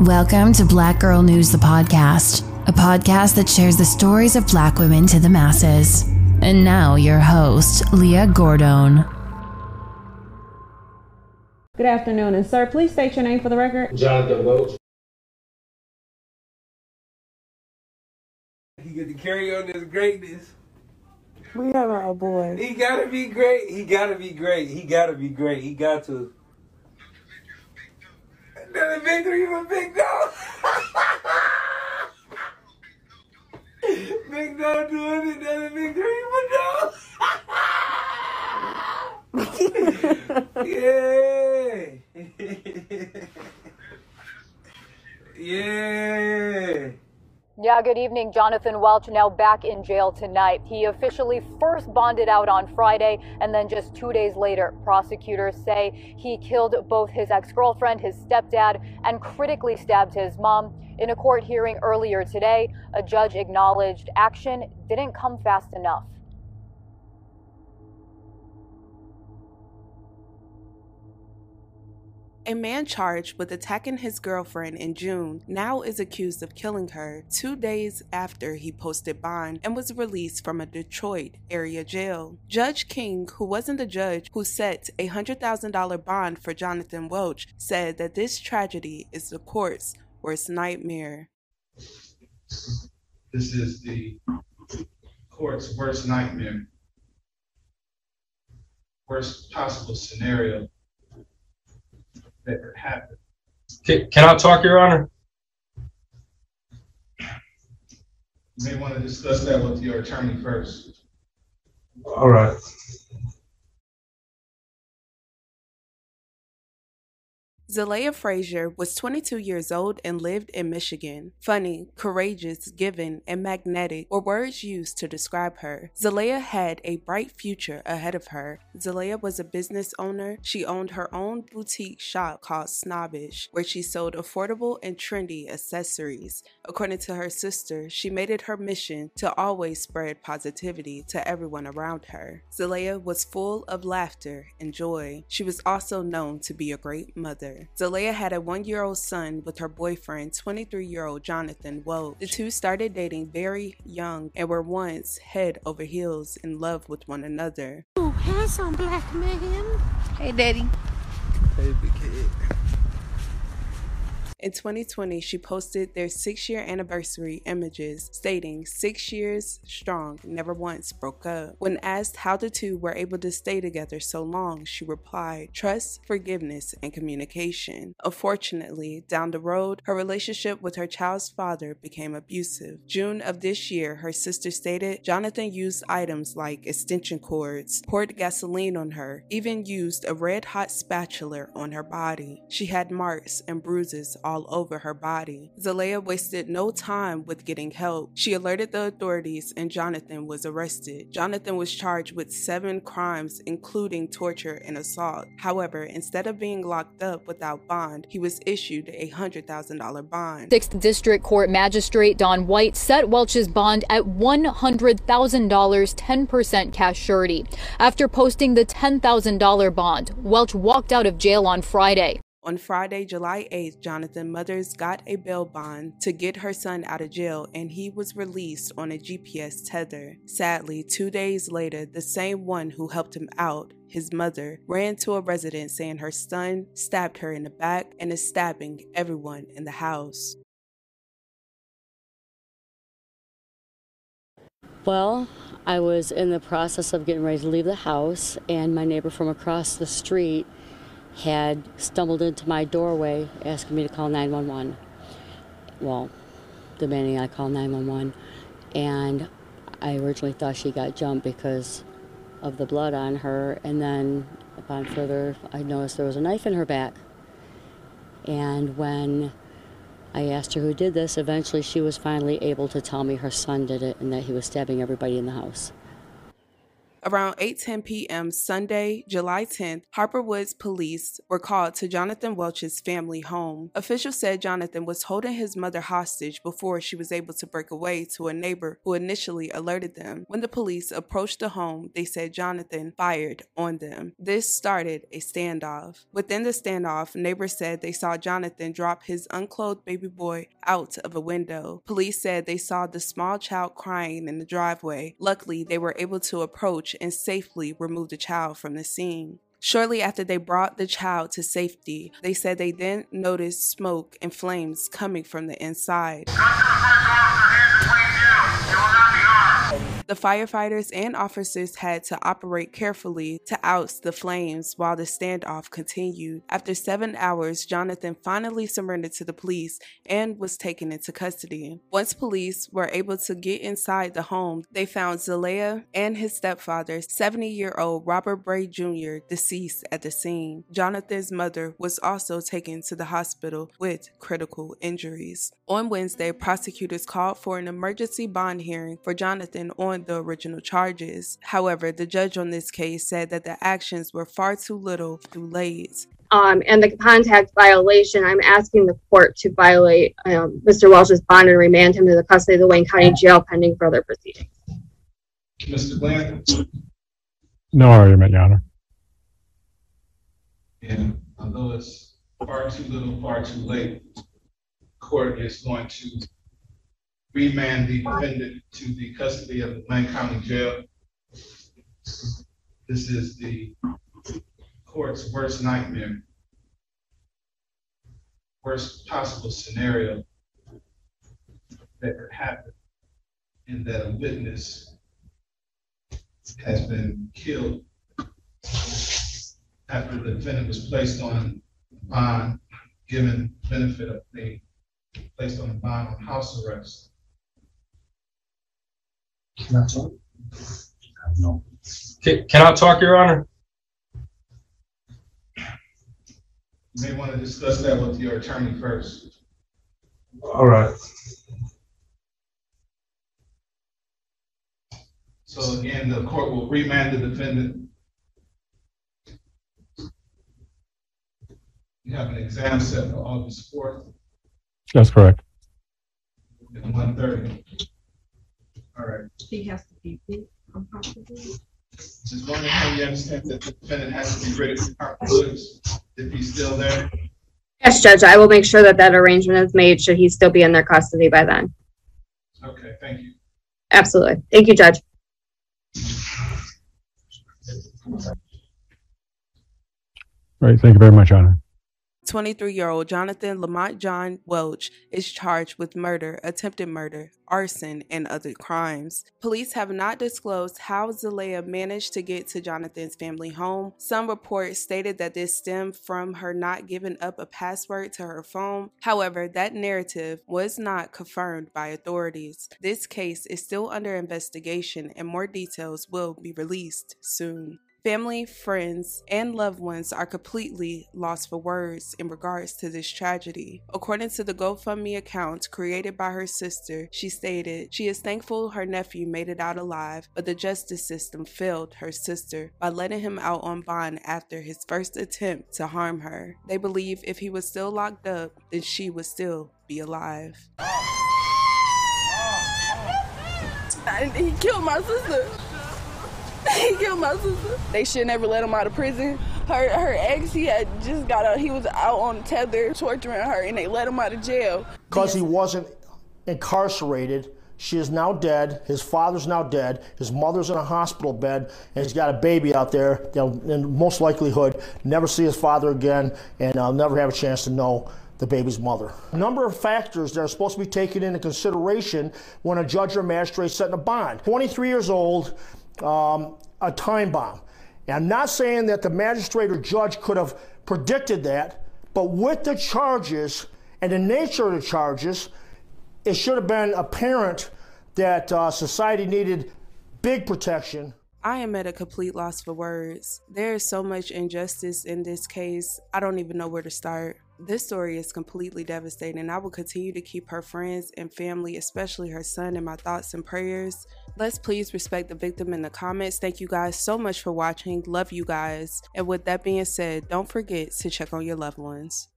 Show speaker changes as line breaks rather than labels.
Welcome to Black Girl News, the podcast, a podcast that shares the stories of black women to the masses. And now, your host, Leah Gordon.
Good afternoon, and sir, please state your name for the record.
Jonathan Welch.
He get to carry on this greatness.
We have our boy.
He gotta be great. He gotta be great. He gotta be great. He got to. Another victory for Big Dog. Big Dog doing it. Another victory for Dog. yeah. yeah.
Yeah, good evening. Jonathan Welch now back in jail tonight. He officially first bonded out on Friday, and then just two days later, prosecutors say he killed both his ex girlfriend, his stepdad, and critically stabbed his mom. In a court hearing earlier today, a judge acknowledged action didn't come fast enough.
A man charged with attacking his girlfriend in June now is accused of killing her two days after he posted bond and was released from a Detroit area jail. Judge King, who wasn't the judge who set a $100,000 bond for Jonathan Welch, said that this tragedy is the court's worst nightmare.
This is the court's worst nightmare, worst possible scenario that could happen.
Can, can I talk, Your Honor?
You may want to discuss that with your attorney first.
All right.
Zalea Frazier was 22 years old and lived in Michigan. Funny, courageous, given, and magnetic were words used to describe her. Zalea had a bright future ahead of her. Zalea was a business owner. She owned her own boutique shop called Snobbish, where she sold affordable and trendy accessories. According to her sister, she made it her mission to always spread positivity to everyone around her. Zalea was full of laughter and joy. She was also known to be a great mother. Zalea had a one year old son with her boyfriend, 23 year old Jonathan Welch. The two started dating very young and were once head over heels in love with one another.
Oh, handsome black man.
Hey, Daddy.
Hey, big kid.
In 2020, she posted their six year anniversary images stating, Six years strong, never once broke up. When asked how the two were able to stay together so long, she replied, Trust, forgiveness, and communication. Unfortunately, down the road, her relationship with her child's father became abusive. June of this year, her sister stated, Jonathan used items like extension cords, poured gasoline on her, even used a red hot spatula on her body. She had marks and bruises all over her body. Zalea wasted no time with getting help. She alerted the authorities and Jonathan was arrested. Jonathan was charged with seven crimes, including torture and assault. However, instead of being locked up without bond, he was issued a $100,000 bond.
6th District Court Magistrate Don White set Welch's bond at $100,000, 10% cash surety. After posting the $10,000 bond, Welch walked out of jail on Friday.
On Friday, July 8th, Jonathan Mothers got a bail bond to get her son out of jail and he was released on a GPS tether. Sadly, two days later, the same one who helped him out, his mother, ran to a residence saying her son stabbed her in the back and is stabbing everyone in the house.
Well, I was in the process of getting ready to leave the house, and my neighbor from across the street had stumbled into my doorway asking me to call 911. Well, demanding I call 911. And I originally thought she got jumped because of the blood on her. And then upon further, I noticed there was a knife in her back. And when I asked her who did this, eventually she was finally able to tell me her son did it and that he was stabbing everybody in the house.
Around 8:10 p.m. Sunday, July 10th, Harper Woods police were called to Jonathan Welch's family home. Officials said Jonathan was holding his mother hostage before she was able to break away to a neighbor who initially alerted them. When the police approached the home, they said Jonathan fired on them. This started a standoff. Within the standoff, neighbors said they saw Jonathan drop his unclothed baby boy out of a window. Police said they saw the small child crying in the driveway. Luckily, they were able to approach and safely remove the child from the scene. Shortly after they brought the child to safety, they said they then noticed smoke and flames coming from the inside. The firefighters and officers had to operate carefully to oust the flames while the standoff continued. After seven hours, Jonathan finally surrendered to the police and was taken into custody. Once police were able to get inside the home, they found Zalea and his stepfather, 70 year old Robert Bray Jr., deceased at the scene. Jonathan's mother was also taken to the hospital with critical injuries. On Wednesday, prosecutors called for an emergency bond hearing for Jonathan on the original charges. However, the judge on this case said that the actions were far too little too late.
Um, and the contact violation, I'm asking the court to violate um, Mr. Welch's bond and remand him to the custody of the Wayne County Jail pending further proceedings.
Mr. Glenn?
No argument, Your Honor.
And although it's far too little, far too late, court is going to remand the defendant to the custody of the Wayne County Jail. This is the court's worst nightmare, worst possible scenario that could happen, in that a witness has been killed after the defendant was placed on bond, given benefit of being placed on bond on house arrest.
Can I talk? No. Can, can I talk, Your Honor?
You may want to discuss that with your attorney first.
All right.
So again, the court will remand the defendant. You have an exam set for August 4th.
That's correct.
At 1.30.
He She has to be big, uncomfortable.
Just want how you understand that the defendant has to be ready for confidence if he's still there.
Yes, Judge, I will make sure that that arrangement is made should he still be in their custody by then.
Okay, thank you.
Absolutely. Thank you, Judge.
All right, thank you very much, Honor.
23 year old Jonathan Lamont John Welch is charged with murder, attempted murder, arson, and other crimes. Police have not disclosed how Zalea managed to get to Jonathan's family home. Some reports stated that this stemmed from her not giving up a password to her phone. However, that narrative was not confirmed by authorities. This case is still under investigation and more details will be released soon. Family, friends, and loved ones are completely lost for words in regards to this tragedy. According to the GoFundMe account created by her sister, she stated she is thankful her nephew made it out alive, but the justice system failed her sister by letting him out on bond after his first attempt to harm her. They believe if he was still locked up, then she would still be alive.
And he killed my sister. he killed my sister. They should never let him out of prison. Her her ex, he had just got out. He was out on tether torturing her, and they let him out of jail
because he wasn't incarcerated. She is now dead. His father's now dead. His mother's in a hospital bed, and he's got a baby out there. They'll, in most likelihood, never see his father again, and I'll never have a chance to know the baby's mother. A number of factors that are supposed to be taken into consideration when a judge or magistrate setting a bond. 23 years old, um, a time bomb. And I'm not saying that the magistrate or judge could have predicted that, but with the charges and the nature of the charges, it should have been apparent that uh, society needed big protection.
I am at a complete loss for words. There is so much injustice in this case, I don't even know where to start. This story is completely devastating. I will continue to keep her friends and family, especially her son, in my thoughts and prayers. Let's please respect the victim in the comments. Thank you guys so much for watching. Love you guys. And with that being said, don't forget to check on your loved ones.